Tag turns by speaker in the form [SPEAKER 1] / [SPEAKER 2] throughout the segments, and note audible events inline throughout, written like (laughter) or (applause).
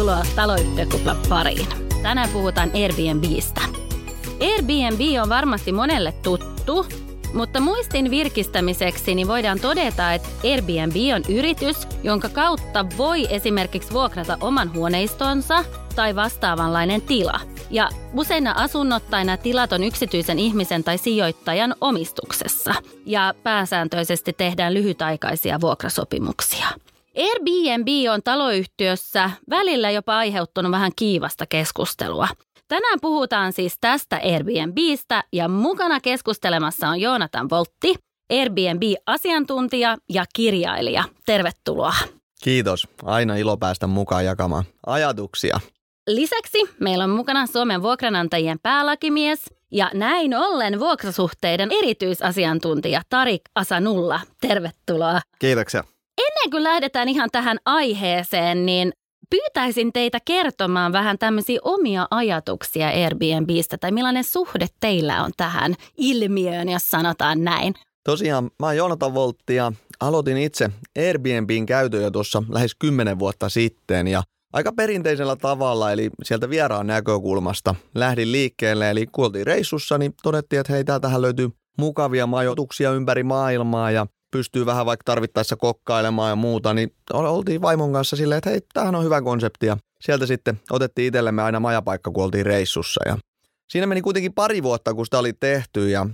[SPEAKER 1] Tervetuloa taloyhtiökuplan pariin. Tänään puhutaan Airbnbistä. Airbnb on varmasti monelle tuttu, mutta muistin virkistämiseksi niin voidaan todeta, että Airbnb on yritys, jonka kautta voi esimerkiksi vuokrata oman huoneistonsa tai vastaavanlainen tila. Ja usein asunnot tai nämä tilat on yksityisen ihmisen tai sijoittajan omistuksessa. Ja pääsääntöisesti tehdään lyhytaikaisia vuokrasopimuksia. Airbnb on taloyhtiössä välillä jopa aiheuttanut vähän kiivasta keskustelua. Tänään puhutaan siis tästä Airbnbistä ja mukana keskustelemassa on Joonatan Voltti, Airbnb-asiantuntija ja kirjailija. Tervetuloa.
[SPEAKER 2] Kiitos. Aina ilo päästä mukaan jakamaan ajatuksia.
[SPEAKER 1] Lisäksi meillä on mukana Suomen vuokranantajien päälakimies ja näin ollen vuokrasuhteiden erityisasiantuntija Tarik Asanulla. Tervetuloa.
[SPEAKER 2] Kiitoksia.
[SPEAKER 1] Ennen kuin lähdetään ihan tähän aiheeseen, niin pyytäisin teitä kertomaan vähän tämmöisiä omia ajatuksia Airbnbistä tai millainen suhde teillä on tähän ilmiöön, jos sanotaan näin.
[SPEAKER 2] Tosiaan, mä oon Joonatan Voltti ja aloitin itse Airbnbin käytön jo tuossa lähes kymmenen vuotta sitten. Ja aika perinteisellä tavalla, eli sieltä vieraan näkökulmasta lähdin liikkeelle, eli kun oltiin reissussa, niin todettiin, että hei, täältähän löytyy mukavia majoituksia ympäri maailmaa. Ja pystyy vähän vaikka tarvittaessa kokkailemaan ja muuta, niin oltiin vaimon kanssa silleen, että hei, tämähän on hyvä konsepti. Ja sieltä sitten otettiin itsellemme aina majapaikka, kun oltiin reissussa. Ja siinä meni kuitenkin pari vuotta, kun sitä oli tehty ja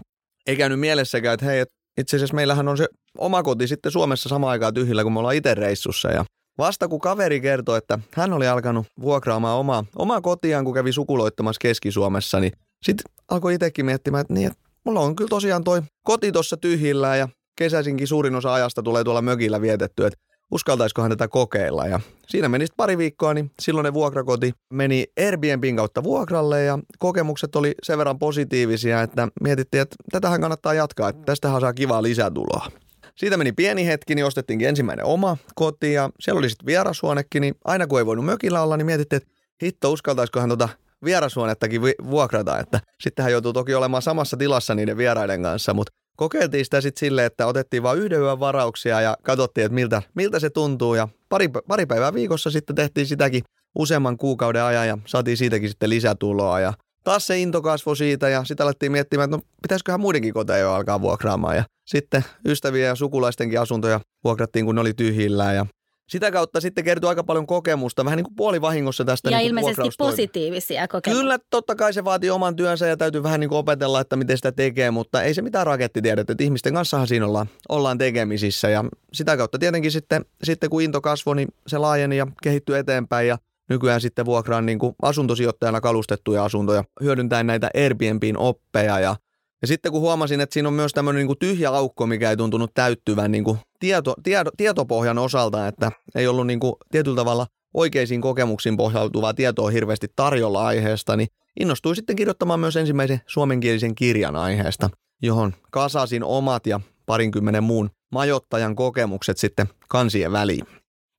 [SPEAKER 2] ei käynyt mielessäkään, että hei, itse asiassa meillähän on se oma koti sitten Suomessa samaan aikaan tyhjillä, kun me ollaan itse reissussa. Ja Vasta kun kaveri kertoi, että hän oli alkanut vuokraamaan omaa, omaa kotiaan, kun kävi sukuloittamassa Keski-Suomessa, niin sitten alkoi itsekin miettimään, että niin, että mulla on kyllä tosiaan toi koti tuossa tyhjillä ja kesäisinkin suurin osa ajasta tulee tuolla mökillä vietetty, että uskaltaisikohan tätä kokeilla. Ja siinä meni pari viikkoa, niin silloin vuokrakoti meni Airbnbin kautta vuokralle ja kokemukset oli sen verran positiivisia, että mietittiin, että tätähän kannattaa jatkaa, että tästähän saa kivaa lisätuloa. Siitä meni pieni hetki, niin ostettiinkin ensimmäinen oma koti ja siellä oli sitten vierashuonekin, niin aina kun ei voinut mökillä olla, niin mietittiin, että hitto, uskaltaisikohan tuota vierashuonettakin vuokrata, että sittenhän joutuu toki olemaan samassa tilassa niiden vieraiden kanssa, mutta kokeiltiin sitä sitten silleen, että otettiin vain yhden yön varauksia ja katsottiin, että miltä, miltä se tuntuu. Ja pari, pari päivää viikossa sitten tehtiin sitäkin useamman kuukauden ajan ja saatiin siitäkin sitten lisätuloa. Ja taas se into kasvoi siitä ja sitä alettiin miettimään, että no pitäisiköhän muidenkin koteja jo alkaa vuokraamaan. Ja sitten ystäviä ja sukulaistenkin asuntoja vuokrattiin, kun ne oli tyhjillään ja sitä kautta sitten kertoo aika paljon kokemusta, vähän niin kuin puolivahingossa tästä
[SPEAKER 1] Ja
[SPEAKER 2] niin
[SPEAKER 1] ilmeisesti positiivisia kokemuksia.
[SPEAKER 2] Kyllä, totta kai se vaatii oman työnsä ja täytyy vähän niin kuin opetella, että miten sitä tekee, mutta ei se mitään raketti tiedä, että ihmisten kanssahan siinä ollaan, ollaan tekemisissä ja sitä kautta tietenkin sitten, sitten kun into kasvoi, niin se laajeni ja kehittyi eteenpäin ja nykyään sitten vuokraan niin kuin asuntosijoittajana kalustettuja asuntoja hyödyntäen näitä Airbnbin oppeja ja ja sitten kun huomasin, että siinä on myös tämmöinen niin kuin tyhjä aukko, mikä ei tuntunut täyttyvän niin kuin tieto, tieto, tietopohjan osalta, että ei ollut niin kuin tietyllä tavalla oikeisiin kokemuksiin pohjautuvaa tietoa hirveästi tarjolla aiheesta, niin innostuin sitten kirjoittamaan myös ensimmäisen suomenkielisen kirjan aiheesta, johon kasasin omat ja parinkymmenen muun majottajan kokemukset sitten kansien väliin.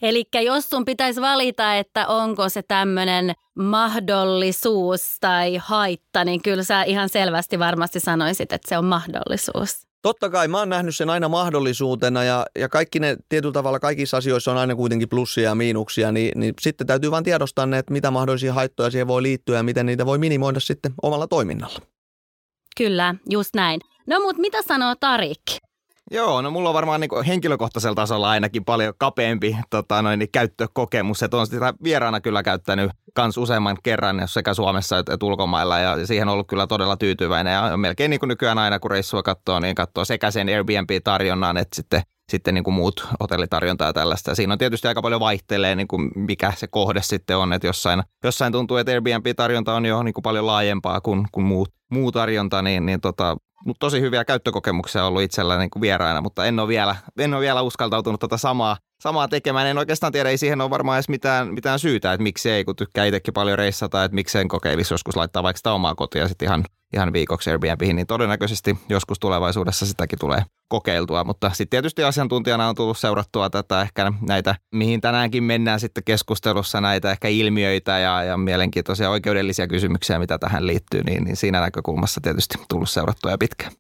[SPEAKER 1] Eli jos sun pitäisi valita, että onko se tämmöinen mahdollisuus tai haitta, niin kyllä sä ihan selvästi varmasti sanoisit, että se on mahdollisuus.
[SPEAKER 2] Totta kai mä oon nähnyt sen aina mahdollisuutena ja, ja kaikki ne tietyllä tavalla kaikissa asioissa on aina kuitenkin plussia ja miinuksia, niin, niin sitten täytyy vain tiedostaa ne, että mitä mahdollisia haittoja siihen voi liittyä ja miten niitä voi minimoida sitten omalla toiminnalla.
[SPEAKER 1] Kyllä, just näin. No mutta mitä sanoo Tarik?
[SPEAKER 3] Joo, no mulla on varmaan niin henkilökohtaisella tasolla ainakin paljon kapeampi tota, noin, niin käyttökokemus. Että on sitä vieraana kyllä käyttänyt kans useamman kerran sekä Suomessa että, että ulkomailla ja siihen on ollut kyllä todella tyytyväinen. Ja melkein niin kuin nykyään aina kun reissua katsoo, niin katsoo sekä sen Airbnb-tarjonnan että sitten sitten niin kuin muut hotellitarjontaa ja tällaista. Ja siinä on tietysti aika paljon vaihtelee, niin kuin mikä se kohde sitten on, että jossain, jossain tuntuu, että Airbnb-tarjonta on jo niin kuin paljon laajempaa kuin, kuin muu, muu tarjonta, niin, niin tota, mutta tosi hyviä käyttökokemuksia ollut itsellä niin kuin vieraina, mutta en ole vielä, en ole vielä uskaltautunut tota samaa, samaa tekemään. En oikeastaan tiedä, ei siihen ole varmaan edes mitään, mitään syytä, että miksi ei, kun tykkää itsekin paljon reissata, että miksi en kokeilisi joskus laittaa vaikka sitä omaa kotia sitten ihan, ihan viikoksi Airbnbihin, niin todennäköisesti joskus tulevaisuudessa sitäkin tulee kokeiltua. Mutta sitten tietysti asiantuntijana on tullut seurattua tätä ehkä näitä, mihin tänäänkin mennään sitten keskustelussa, näitä ehkä ilmiöitä ja, ja mielenkiintoisia oikeudellisia kysymyksiä, mitä tähän liittyy, niin, niin siinä näkökulmassa tietysti tullut seurattua jo pitkään.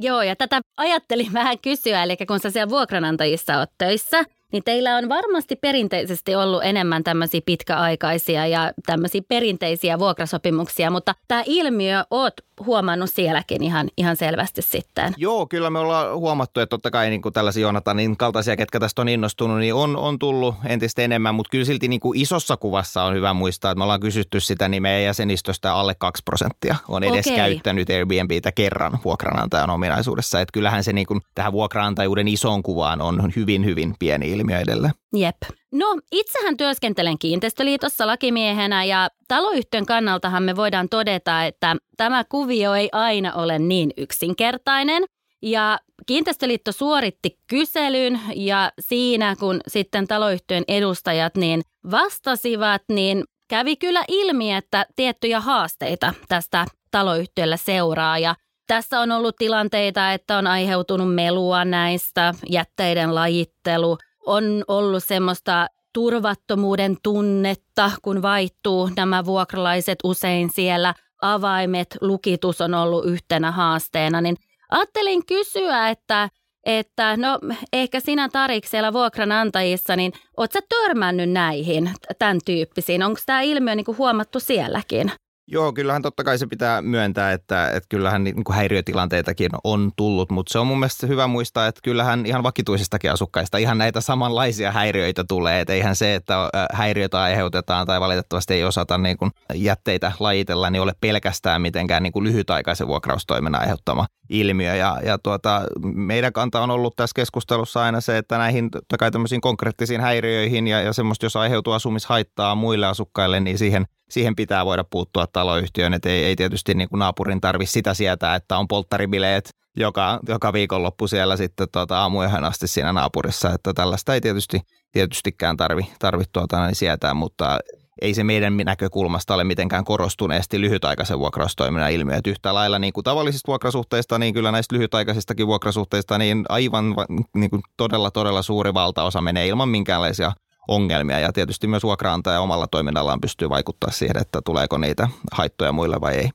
[SPEAKER 1] Joo, ja tätä ajattelin vähän kysyä, eli kun sä siellä vuokranantajissa oot töissä, niin teillä on varmasti perinteisesti ollut enemmän tämmöisiä pitkäaikaisia ja tämmöisiä perinteisiä vuokrasopimuksia, mutta tämä ilmiö oot huomannut sielläkin ihan, ihan selvästi sitten.
[SPEAKER 3] Joo, kyllä me ollaan huomattu, että totta kai niin kuin tällaisia Jonatanin kaltaisia, ketkä tästä on innostunut, niin on, on tullut entistä enemmän, mutta kyllä silti niin kuin isossa kuvassa on hyvä muistaa, että me ollaan kysytty sitä, niin meidän jäsenistöstä alle 2 prosenttia on edes okay. käyttänyt Airbnbitä kerran vuokranantajan ominaisuudessa. Että kyllähän se niin kuin tähän vuokranantajuuden isoon kuvaan on hyvin, hyvin pieni ilmiö edelle.
[SPEAKER 1] Jep. No, itsehän työskentelen kiinteistöliitossa lakimiehenä ja taloyhtiön kannaltahan me voidaan todeta, että tämä kuvio ei aina ole niin yksinkertainen. Ja kiinteistöliitto suoritti kyselyn ja siinä kun sitten taloyhtiön edustajat niin vastasivat, niin kävi kyllä ilmi, että tiettyjä haasteita tästä taloyhtiöllä seuraa ja tässä on ollut tilanteita, että on aiheutunut melua näistä, jätteiden lajittelu, on ollut semmoista turvattomuuden tunnetta, kun vaihtuu nämä vuokralaiset usein siellä. Avaimet, lukitus on ollut yhtenä haasteena, niin ajattelin kysyä, että että no ehkä sinä Tarik siellä vuokranantajissa, niin ootko törmännyt näihin tämän tyyppisiin? Onko tämä ilmiö niin kuin huomattu sielläkin?
[SPEAKER 3] Joo, kyllähän totta kai se pitää myöntää, että, että kyllähän niin kuin häiriötilanteitakin on tullut, mutta se on mun mielestä hyvä muistaa, että kyllähän ihan vakituisistakin asukkaista ihan näitä samanlaisia häiriöitä tulee. Että eihän se, että häiriötä aiheutetaan tai valitettavasti ei osata niin kuin jätteitä lajitella, niin ole pelkästään mitenkään niin kuin lyhytaikaisen vuokraustoiminnan aiheuttama ilmiö. Ja, ja tuota, meidän kanta on ollut tässä keskustelussa aina se, että näihin totta kai konkreettisiin häiriöihin ja, ja semmoista, jos aiheutuu asumishaittaa muille asukkaille, niin siihen, siihen pitää voida puuttua taloyhtiöön. Että ei, ei tietysti niin kuin naapurin tarvi sitä sietää, että on polttaribileet joka, joka viikonloppu siellä sitten tuota, aamuyöhön asti siinä naapurissa. Että tällaista ei tietysti, tietystikään tarvi, tarvi tuota, niin sietää, mutta ei se meidän näkökulmasta ole mitenkään korostuneesti lyhytaikaisen vuokraustoiminnan ilmiö. Että yhtä lailla niin kuin tavallisista vuokrasuhteista, niin kyllä näistä lyhytaikaisistakin vuokrasuhteista, niin aivan niin kuin todella, todella suuri valtaosa menee ilman minkäänlaisia ongelmia. Ja tietysti myös vuokraantaja omalla toiminnallaan pystyy vaikuttaa siihen, että tuleeko niitä haittoja muille vai ei.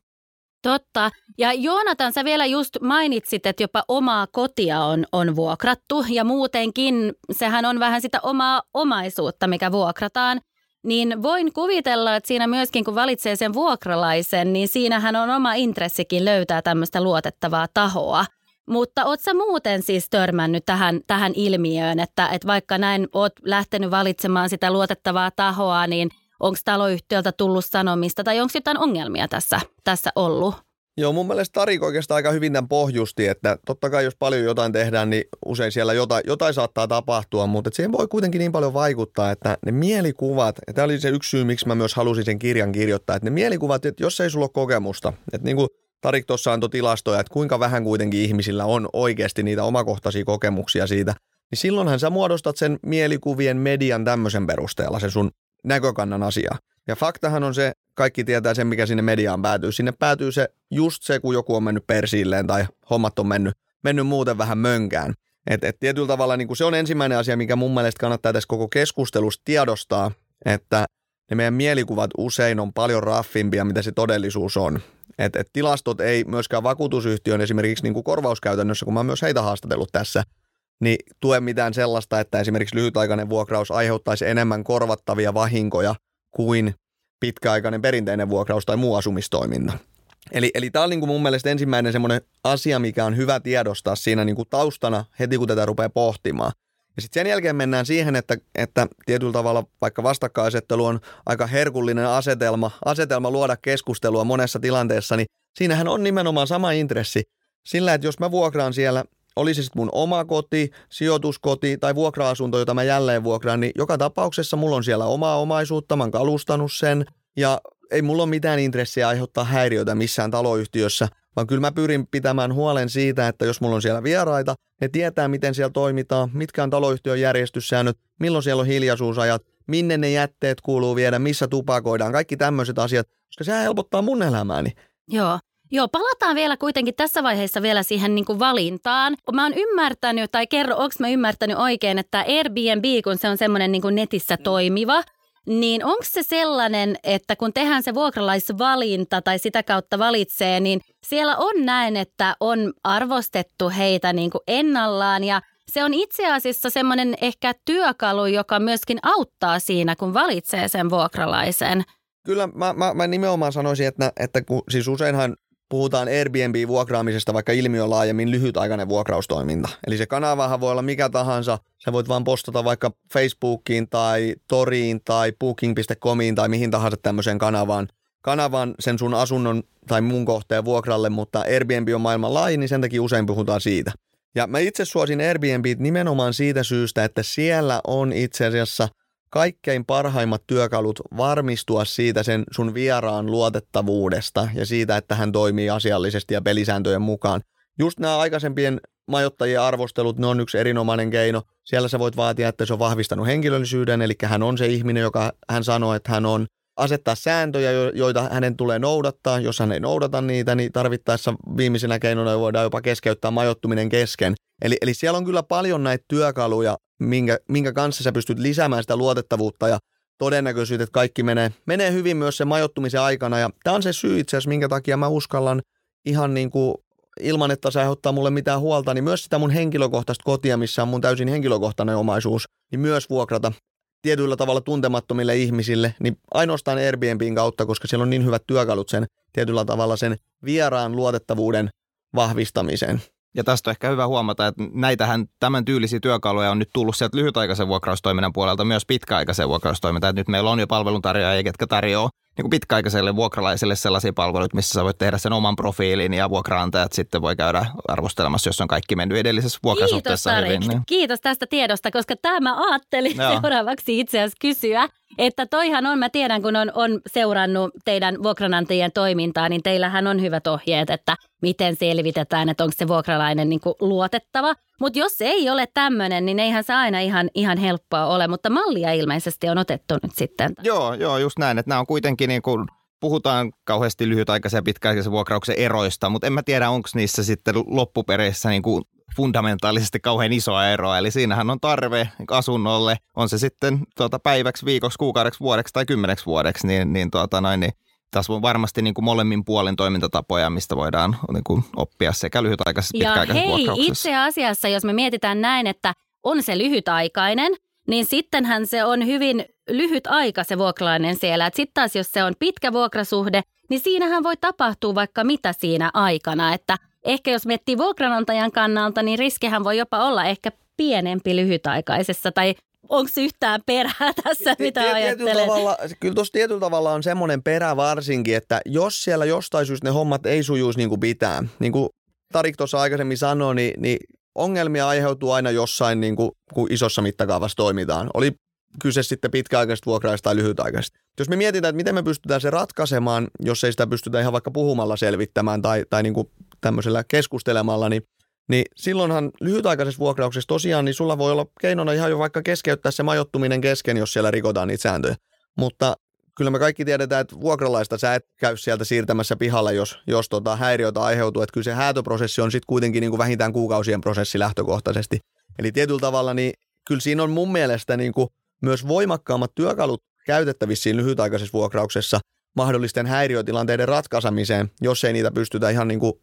[SPEAKER 1] Totta. Ja Joonatan, sä vielä just mainitsit, että jopa omaa kotia on, on vuokrattu ja muutenkin sehän on vähän sitä omaa omaisuutta, mikä vuokrataan. Niin voin kuvitella, että siinä myöskin kun valitsee sen vuokralaisen, niin siinähän on oma intressikin löytää tämmöistä luotettavaa tahoa. Mutta oot sä muuten siis törmännyt tähän, tähän ilmiöön, että, että vaikka näin oot lähtenyt valitsemaan sitä luotettavaa tahoa, niin onko taloyhtiöltä tullut sanomista tai onko jotain ongelmia tässä, tässä ollut?
[SPEAKER 2] Joo, mun mielestä Tarik oikeastaan aika hyvin tämän pohjusti, että totta kai jos paljon jotain tehdään, niin usein siellä jotain, jotain saattaa tapahtua, mutta siihen voi kuitenkin niin paljon vaikuttaa, että ne mielikuvat, ja tämä oli se yksi syy, miksi mä myös halusin sen kirjan kirjoittaa, että ne mielikuvat, että jos ei sulla ole kokemusta, että niin kuin Tarik tuossa antoi tilastoja, että kuinka vähän kuitenkin ihmisillä on oikeasti niitä omakohtaisia kokemuksia siitä, niin silloinhan sä muodostat sen mielikuvien median tämmöisen perusteella, se sun näkökannan asia. Ja faktahan on se, kaikki tietää sen, mikä sinne mediaan päätyy. Sinne päätyy se just se, kun joku on mennyt persiilleen tai hommat on mennyt, mennyt muuten vähän mönkään. Et, et tietyllä tavalla niin se on ensimmäinen asia, mikä mun mielestä kannattaa tässä koko keskustelussa tiedostaa, että ne meidän mielikuvat usein on paljon raffimpia, mitä se todellisuus on. Et, et tilastot ei myöskään vakuutusyhtiön esimerkiksi niin kuin korvauskäytännössä, kun mä oon myös heitä haastatellut tässä, niin tue mitään sellaista, että esimerkiksi lyhytaikainen vuokraus aiheuttaisi enemmän korvattavia vahinkoja kuin pitkäaikainen perinteinen vuokraus tai muu asumistoiminta. Eli, eli tämä on niin kuin mun mielestä ensimmäinen semmoinen asia, mikä on hyvä tiedostaa siinä niin kuin taustana heti, kun tätä rupeaa pohtimaan. Ja sitten sen jälkeen mennään siihen, että, että tietyllä tavalla vaikka vastakkainasettelu on aika herkullinen asetelma, asetelma luoda keskustelua monessa tilanteessa, niin siinähän on nimenomaan sama intressi. Sillä, että jos mä vuokraan siellä oli se sitten mun oma koti, sijoituskoti tai vuokra-asunto, jota mä jälleen vuokraan, niin joka tapauksessa mulla on siellä omaa omaisuutta, mä oon kalustanut sen. Ja ei mulla ole mitään intressiä aiheuttaa häiriötä missään taloyhtiössä, vaan kyllä mä pyrin pitämään huolen siitä, että jos mulla on siellä vieraita, ne tietää, miten siellä toimitaan, mitkä on taloyhtiön järjestyssäännöt, milloin siellä on hiljaisuusajat, minne ne jätteet kuuluu viedä, missä tupakoidaan, kaikki tämmöiset asiat, koska se helpottaa mun elämääni.
[SPEAKER 1] Joo, Joo, palataan vielä kuitenkin tässä vaiheessa vielä siihen niin kuin valintaan. Mä oon ymmärtänyt, tai kerro, onko mä ymmärtänyt oikein, että Airbnb, kun se on semmoinen niin netissä toimiva, niin onko se sellainen, että kun tehdään se vuokralaisvalinta tai sitä kautta valitsee, niin siellä on näin, että on arvostettu heitä niin kuin ennallaan ja se on itse asiassa semmoinen ehkä työkalu, joka myöskin auttaa siinä, kun valitsee sen vuokralaisen.
[SPEAKER 2] Kyllä mä, mä, mä nimenomaan sanoisin, että, että kun, siis useinhan puhutaan Airbnb-vuokraamisesta, vaikka ilmiö on laajemmin lyhytaikainen vuokraustoiminta. Eli se kanavahan voi olla mikä tahansa. Sä voit vaan postata vaikka Facebookiin tai Toriin tai Booking.comiin tai mihin tahansa tämmöiseen kanavaan, kanavan sen sun asunnon tai muun kohteen vuokralle, mutta Airbnb on maailman laaji, niin sen takia usein puhutaan siitä. Ja mä itse suosin Airbnb nimenomaan siitä syystä, että siellä on itse asiassa – kaikkein parhaimmat työkalut varmistua siitä sen sun vieraan luotettavuudesta ja siitä, että hän toimii asiallisesti ja pelisääntöjen mukaan. Just nämä aikaisempien majoittajien arvostelut, ne on yksi erinomainen keino. Siellä sä voit vaatia, että se on vahvistanut henkilöllisyyden, eli hän on se ihminen, joka hän sanoo, että hän on asettaa sääntöjä, joita hänen tulee noudattaa. Jos hän ei noudata niitä, niin tarvittaessa viimeisenä keinona voidaan jopa keskeyttää majoittuminen kesken. Eli, eli siellä on kyllä paljon näitä työkaluja, minkä, minkä kanssa sä pystyt lisäämään sitä luotettavuutta ja todennäköisyyttä, että kaikki menee, menee hyvin myös sen majoittumisen aikana. Ja tämä on se syy itse asiassa, minkä takia mä uskallan ihan niin kuin ilman, että se aiheuttaa mulle mitään huolta, niin myös sitä mun henkilökohtaista kotia, missä on mun täysin henkilökohtainen omaisuus, niin myös vuokrata tietyllä tavalla tuntemattomille ihmisille, niin ainoastaan Airbnbin kautta, koska siellä on niin hyvät työkalut sen tietyllä tavalla sen vieraan luotettavuuden vahvistamiseen.
[SPEAKER 3] Ja tästä on ehkä hyvä huomata, että näitähän tämän tyylisiä työkaluja on nyt tullut sieltä lyhytaikaisen vuokraustoiminnan puolelta myös pitkäaikaisen vuokraustoimintaan. Nyt meillä on jo palveluntarjoajia, ketkä tarjoaa niin kuin pitkäaikaiselle vuokralaiselle sellaisia palveluita, missä sä voit tehdä sen oman profiilin ja vuokraantajat sitten voi käydä arvostelemassa, jos on kaikki mennyt edellisessä vuokrasuhteessa
[SPEAKER 1] Kiitos,
[SPEAKER 3] hyvin. Niin.
[SPEAKER 1] Kiitos tästä tiedosta, koska tämä ajattelin Joo. seuraavaksi itse asiassa kysyä, että toihan on, mä tiedän kun on, on seurannut teidän vuokranantajien toimintaa, niin teillähän on hyvät ohjeet, että miten selvitetään, että onko se vuokralainen niin kuin luotettava. Mutta jos se ei ole tämmöinen, niin eihän se aina ihan, ihan helppoa ole, mutta mallia ilmeisesti on otettu nyt sitten.
[SPEAKER 3] Joo, joo just näin, että nämä on kuitenkin niin kuin puhutaan kauheasti lyhytaikaisen ja pitkäaikaisen vuokrauksen eroista, mutta en mä tiedä, onko niissä sitten loppupereissä niin kuin fundamentaalisesti kauhean isoa eroa. Eli siinähän on tarve asunnolle, on se sitten tuota päiväksi, viikoksi, kuukaudeksi, vuodeksi tai kymmeneksi vuodeksi, niin, niin, tuota noin, niin tässä on varmasti niin kuin molemmin puolin toimintatapoja, mistä voidaan niin kuin oppia sekä lyhytaikaisessa että pitkäaikaisessa
[SPEAKER 1] hei, itse asiassa, jos me mietitään näin, että on se lyhytaikainen, niin sittenhän se on hyvin lyhyt aika se vuokralainen siellä. Sitten taas jos se on pitkä vuokrasuhde, niin siinähän voi tapahtua vaikka mitä siinä aikana. Että ehkä jos miettii vuokranantajan kannalta, niin riskihän voi jopa olla ehkä pienempi lyhytaikaisessa tai onko yhtään perää tässä, mitä Tiet, ajattelet?
[SPEAKER 2] Tavalla, kyllä tuossa tietyllä tavalla on semmoinen perä varsinkin, että jos siellä jostain syystä ne hommat ei sujuisi niin kuin pitää, niin kuin Tarik tuossa aikaisemmin sanoi, niin, niin ongelmia aiheutuu aina jossain, niin kuin, kun isossa mittakaavassa toimitaan. Oli kyse sitten pitkäaikaisesta vuokraista tai lyhytaikaisesta. Jos me mietitään, että miten me pystytään se ratkaisemaan, jos ei sitä pystytä ihan vaikka puhumalla selvittämään tai, tai niin kuin tämmöisellä keskustelemalla, niin, niin silloinhan lyhytaikaisessa vuokrauksessa tosiaan, niin sulla voi olla keinona ihan jo vaikka keskeyttää se majoittuminen kesken, jos siellä rikotaan niitä sääntöjä. Mutta kyllä me kaikki tiedetään, että vuokralaista sä et käy sieltä siirtämässä pihalle, jos, jos tota häiriötä aiheutuu. Että kyllä se häätöprosessi on sitten kuitenkin niin kuin vähintään kuukausien prosessi lähtökohtaisesti. Eli tietyllä tavalla, niin kyllä siinä on mun mielestä niin kuin myös voimakkaammat työkalut käytettävissä lyhytaikaisessa vuokrauksessa mahdollisten häiriötilanteiden ratkaisemiseen, jos ei niitä pystytä ihan niin kuin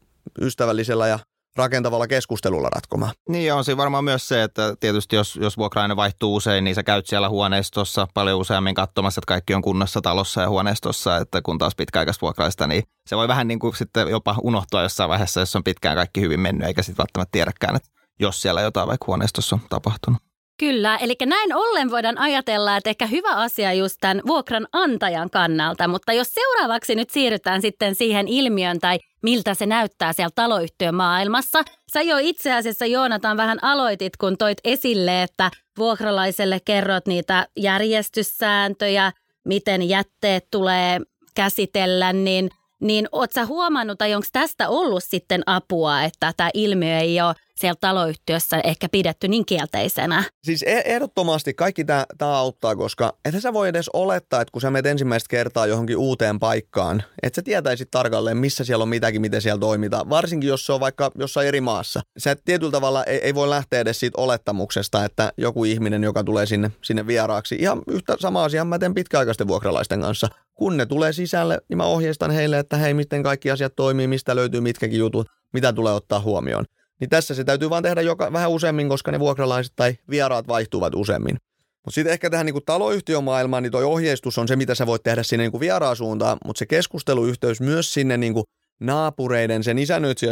[SPEAKER 2] ystävällisellä ja rakentavalla keskustelulla ratkomaan.
[SPEAKER 3] Niin on siinä varmaan myös se, että tietysti jos, jos vuokrainen vaihtuu usein, niin sä käyt siellä huoneistossa paljon useammin katsomassa, että kaikki on kunnossa talossa ja huoneistossa, että kun taas pitkäaikaista vuokraista, niin se voi vähän niin kuin sitten jopa unohtua jossain vaiheessa, jos on pitkään kaikki hyvin mennyt, eikä sitten välttämättä tiedäkään, että jos siellä jotain vaikka huoneistossa on tapahtunut.
[SPEAKER 1] Kyllä, eli näin ollen voidaan ajatella, että ehkä hyvä asia just tämän vuokran antajan kannalta, mutta jos seuraavaksi nyt siirrytään sitten siihen ilmiön tai miltä se näyttää siellä taloyhtiön maailmassa. Sä jo itse asiassa Joonatan vähän aloitit, kun toit esille, että vuokralaiselle kerrot niitä järjestyssääntöjä, miten jätteet tulee käsitellä, niin, niin oot sä huomannut tai onko tästä ollut sitten apua, että tämä ilmiö ei ole siellä taloyhtiössä ehkä pidetty niin kielteisenä?
[SPEAKER 2] Siis e- ehdottomasti kaikki tämä auttaa, koska et sä voi edes olettaa, että kun sä menet ensimmäistä kertaa johonkin uuteen paikkaan, että sä tietäisit tarkalleen, missä siellä on mitäkin, miten siellä toimitaan. Varsinkin, jos se on vaikka jossain eri maassa. Sä tietyllä tavalla ei, ei voi lähteä edes siitä olettamuksesta, että joku ihminen, joka tulee sinne, sinne vieraaksi, ihan yhtä sama asia mä teen pitkäaikaisten vuokralaisten kanssa. Kun ne tulee sisälle, niin mä ohjeistan heille, että hei, miten kaikki asiat toimii, mistä löytyy mitkäkin jutut, mitä tulee ottaa huomioon. Niin tässä se täytyy vaan tehdä joka, vähän useammin, koska ne vuokralaiset tai vieraat vaihtuvat useammin. Mutta sitten ehkä tähän niin taloyhtiömaailmaan, niin toi ohjeistus on se, mitä sä voit tehdä sinne niin vieraasuuntaan, mutta se keskusteluyhteys myös sinne niin naapureiden, sen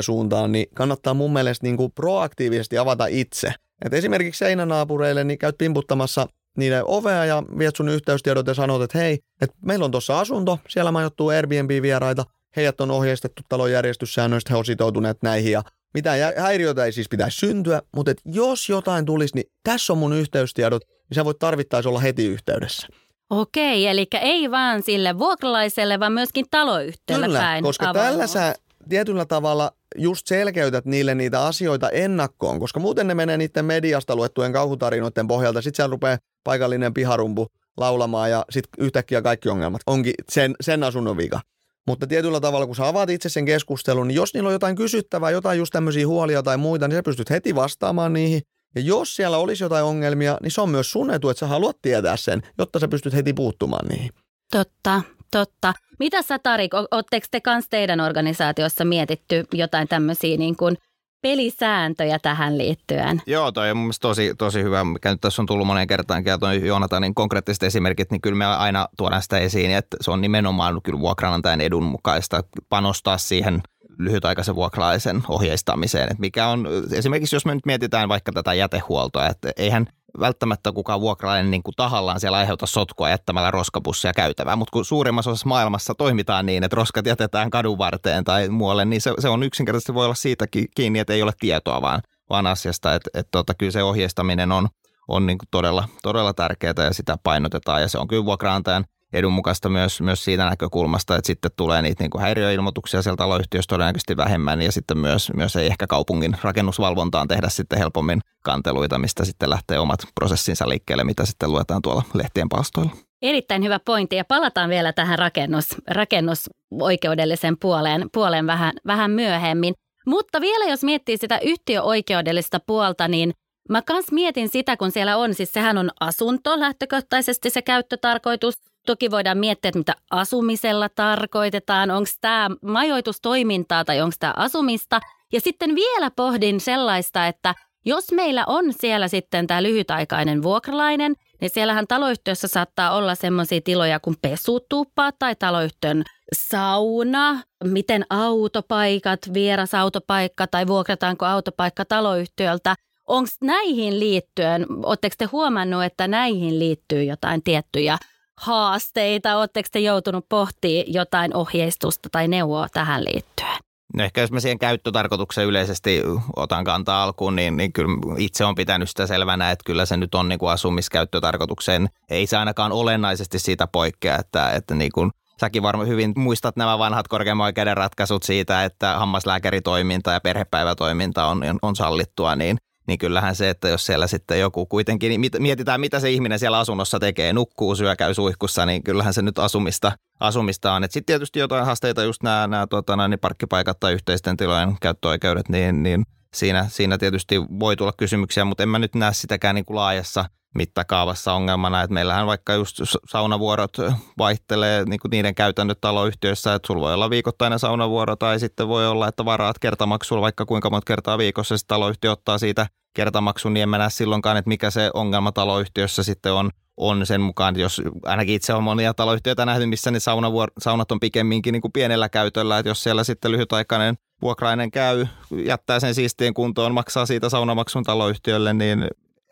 [SPEAKER 2] suuntaan, niin kannattaa mun mielestä niin proaktiivisesti avata itse. Et esimerkiksi seinänaapureille niin käyt pimputtamassa niiden ovea ja viet sun yhteystiedot ja sanot, että hei, että meillä on tuossa asunto, siellä majoittuu Airbnb-vieraita, heidät on ohjeistettu talon järjestyssäännöistä, he on sitoutuneet näihin ja mitään häiriötä ei siis pitäisi syntyä, mutta et jos jotain tulisi, niin tässä on mun yhteystiedot, niin sä voit tarvittaisi olla heti yhteydessä.
[SPEAKER 1] Okei, eli ei vaan sille vuokralaiselle, vaan myöskin taloyhtiölle
[SPEAKER 2] Kyllä,
[SPEAKER 1] päin
[SPEAKER 2] koska avautua. tällä sä tietyllä tavalla just selkeytät niille niitä asioita ennakkoon, koska muuten ne menee niiden mediasta luettujen kauhutarinoiden pohjalta. Sitten siellä rupeaa paikallinen piharumpu laulamaan ja sitten yhtäkkiä kaikki ongelmat onkin sen, sen asunnon vika. Mutta tietyllä tavalla, kun sä avaat itse sen keskustelun, niin jos niillä on jotain kysyttävää, jotain just tämmöisiä huolia tai muita, niin sä pystyt heti vastaamaan niihin. Ja jos siellä olisi jotain ongelmia, niin se on myös sun etu, että sä haluat tietää sen, jotta sä pystyt heti puuttumaan niihin.
[SPEAKER 1] Totta, totta. Mitä sä Tarik, ootteko te kanssa teidän organisaatiossa mietitty jotain tämmöisiä niin kuin pelisääntöjä tähän liittyen.
[SPEAKER 3] Joo, toi on mun tosi, tosi hyvä, mikä nyt tässä on tullut moneen kertaan, ja toi Joonatanin konkreettiset esimerkit, niin kyllä me aina tuodaan sitä esiin, että se on nimenomaan kyllä vuokranantajan edun mukaista panostaa siihen lyhytaikaisen vuokralaisen ohjeistamiseen. Että mikä on, esimerkiksi jos me nyt mietitään vaikka tätä jätehuoltoa, että eihän välttämättä kukaan vuokralainen niin kuin tahallaan siellä aiheuta sotkua jättämällä roskapussia käytävää, mutta kun suurimmassa osassa maailmassa toimitaan niin, että roskat jätetään kadun varteen tai muualle, niin se, se on yksinkertaisesti voi olla siitä kiinni, että ei ole tietoa vaan, vaan asiasta, että, että tota, kyllä se ohjeistaminen on, on niin kuin todella, todella tärkeää ja sitä painotetaan. Ja se on kyllä vuokraantajan edunmukaista myös, myös siitä näkökulmasta, että sitten tulee niitä niin kuin häiriöilmoituksia sieltä taloyhtiöstä todennäköisesti vähemmän ja sitten myös, myös ei ehkä kaupungin rakennusvalvontaan tehdä sitten helpommin kanteluita, mistä sitten lähtee omat prosessinsa liikkeelle, mitä sitten luetaan tuolla lehtien palstoilla.
[SPEAKER 1] Erittäin hyvä pointti ja palataan vielä tähän rakennus, rakennusoikeudellisen puoleen, puoleen vähän, vähän myöhemmin. Mutta vielä jos miettii sitä yhtiöoikeudellista puolta, niin mä kans mietin sitä, kun siellä on, siis sehän on asunto lähtökohtaisesti se käyttötarkoitus, Toki voidaan miettiä, että mitä asumisella tarkoitetaan, onko tämä majoitustoimintaa tai onko tämä asumista. Ja sitten vielä pohdin sellaista, että jos meillä on siellä sitten tämä lyhytaikainen vuokralainen, niin siellähän taloyhtiössä saattaa olla semmoisia tiloja kuin pesutuppa tai taloyhtiön sauna, miten autopaikat, vierasautopaikka tai vuokrataanko autopaikka taloyhtiöltä. Onko näihin liittyen, oletteko te huomannut, että näihin liittyy jotain tiettyjä haasteita? Oletteko te joutunut pohtimaan jotain ohjeistusta tai neuvoa tähän liittyen?
[SPEAKER 3] No ehkä jos mä siihen käyttötarkoitukseen yleisesti otan kantaa alkuun, niin, niin kyllä itse on pitänyt sitä selvänä, että kyllä se nyt on niin kuin asumiskäyttötarkoitukseen. Ei se ainakaan olennaisesti siitä poikkea, että, että niin kuin säkin varmaan hyvin muistat nämä vanhat korkeimman oikeuden ratkaisut siitä, että hammaslääkäritoiminta ja perhepäivätoiminta on, on sallittua, niin niin kyllähän se, että jos siellä sitten joku kuitenkin, niin mietitään mitä se ihminen siellä asunnossa tekee, nukkuu, syö, käy suihkussa, niin kyllähän se nyt asumista, asumista on. Sitten tietysti jotain haasteita, just nämä, nämä tuota, niin parkkipaikat tai yhteisten tilojen käyttöoikeudet, niin, niin siinä, siinä tietysti voi tulla kysymyksiä, mutta en mä nyt näe sitäkään niin kuin laajassa mittakaavassa ongelmana, että meillähän vaikka just saunavuorot vaihtelee niin kuin niiden käytännöt taloyhtiöissä, että sulla voi olla viikoittainen saunavuoro tai sitten voi olla, että varaat kertamaksulla vaikka kuinka monta kertaa viikossa, sitten taloyhtiö ottaa siitä kertamaksun, niin en näe silloinkaan, että mikä se ongelma taloyhtiössä sitten on, on sen mukaan, jos ainakin itse on monia taloyhtiöitä nähty, missä ne saunavuor- saunat on pikemminkin niin kuin pienellä käytöllä, että jos siellä sitten lyhytaikainen vuokrainen käy, jättää sen siistien kuntoon, maksaa siitä saunamaksun taloyhtiölle, niin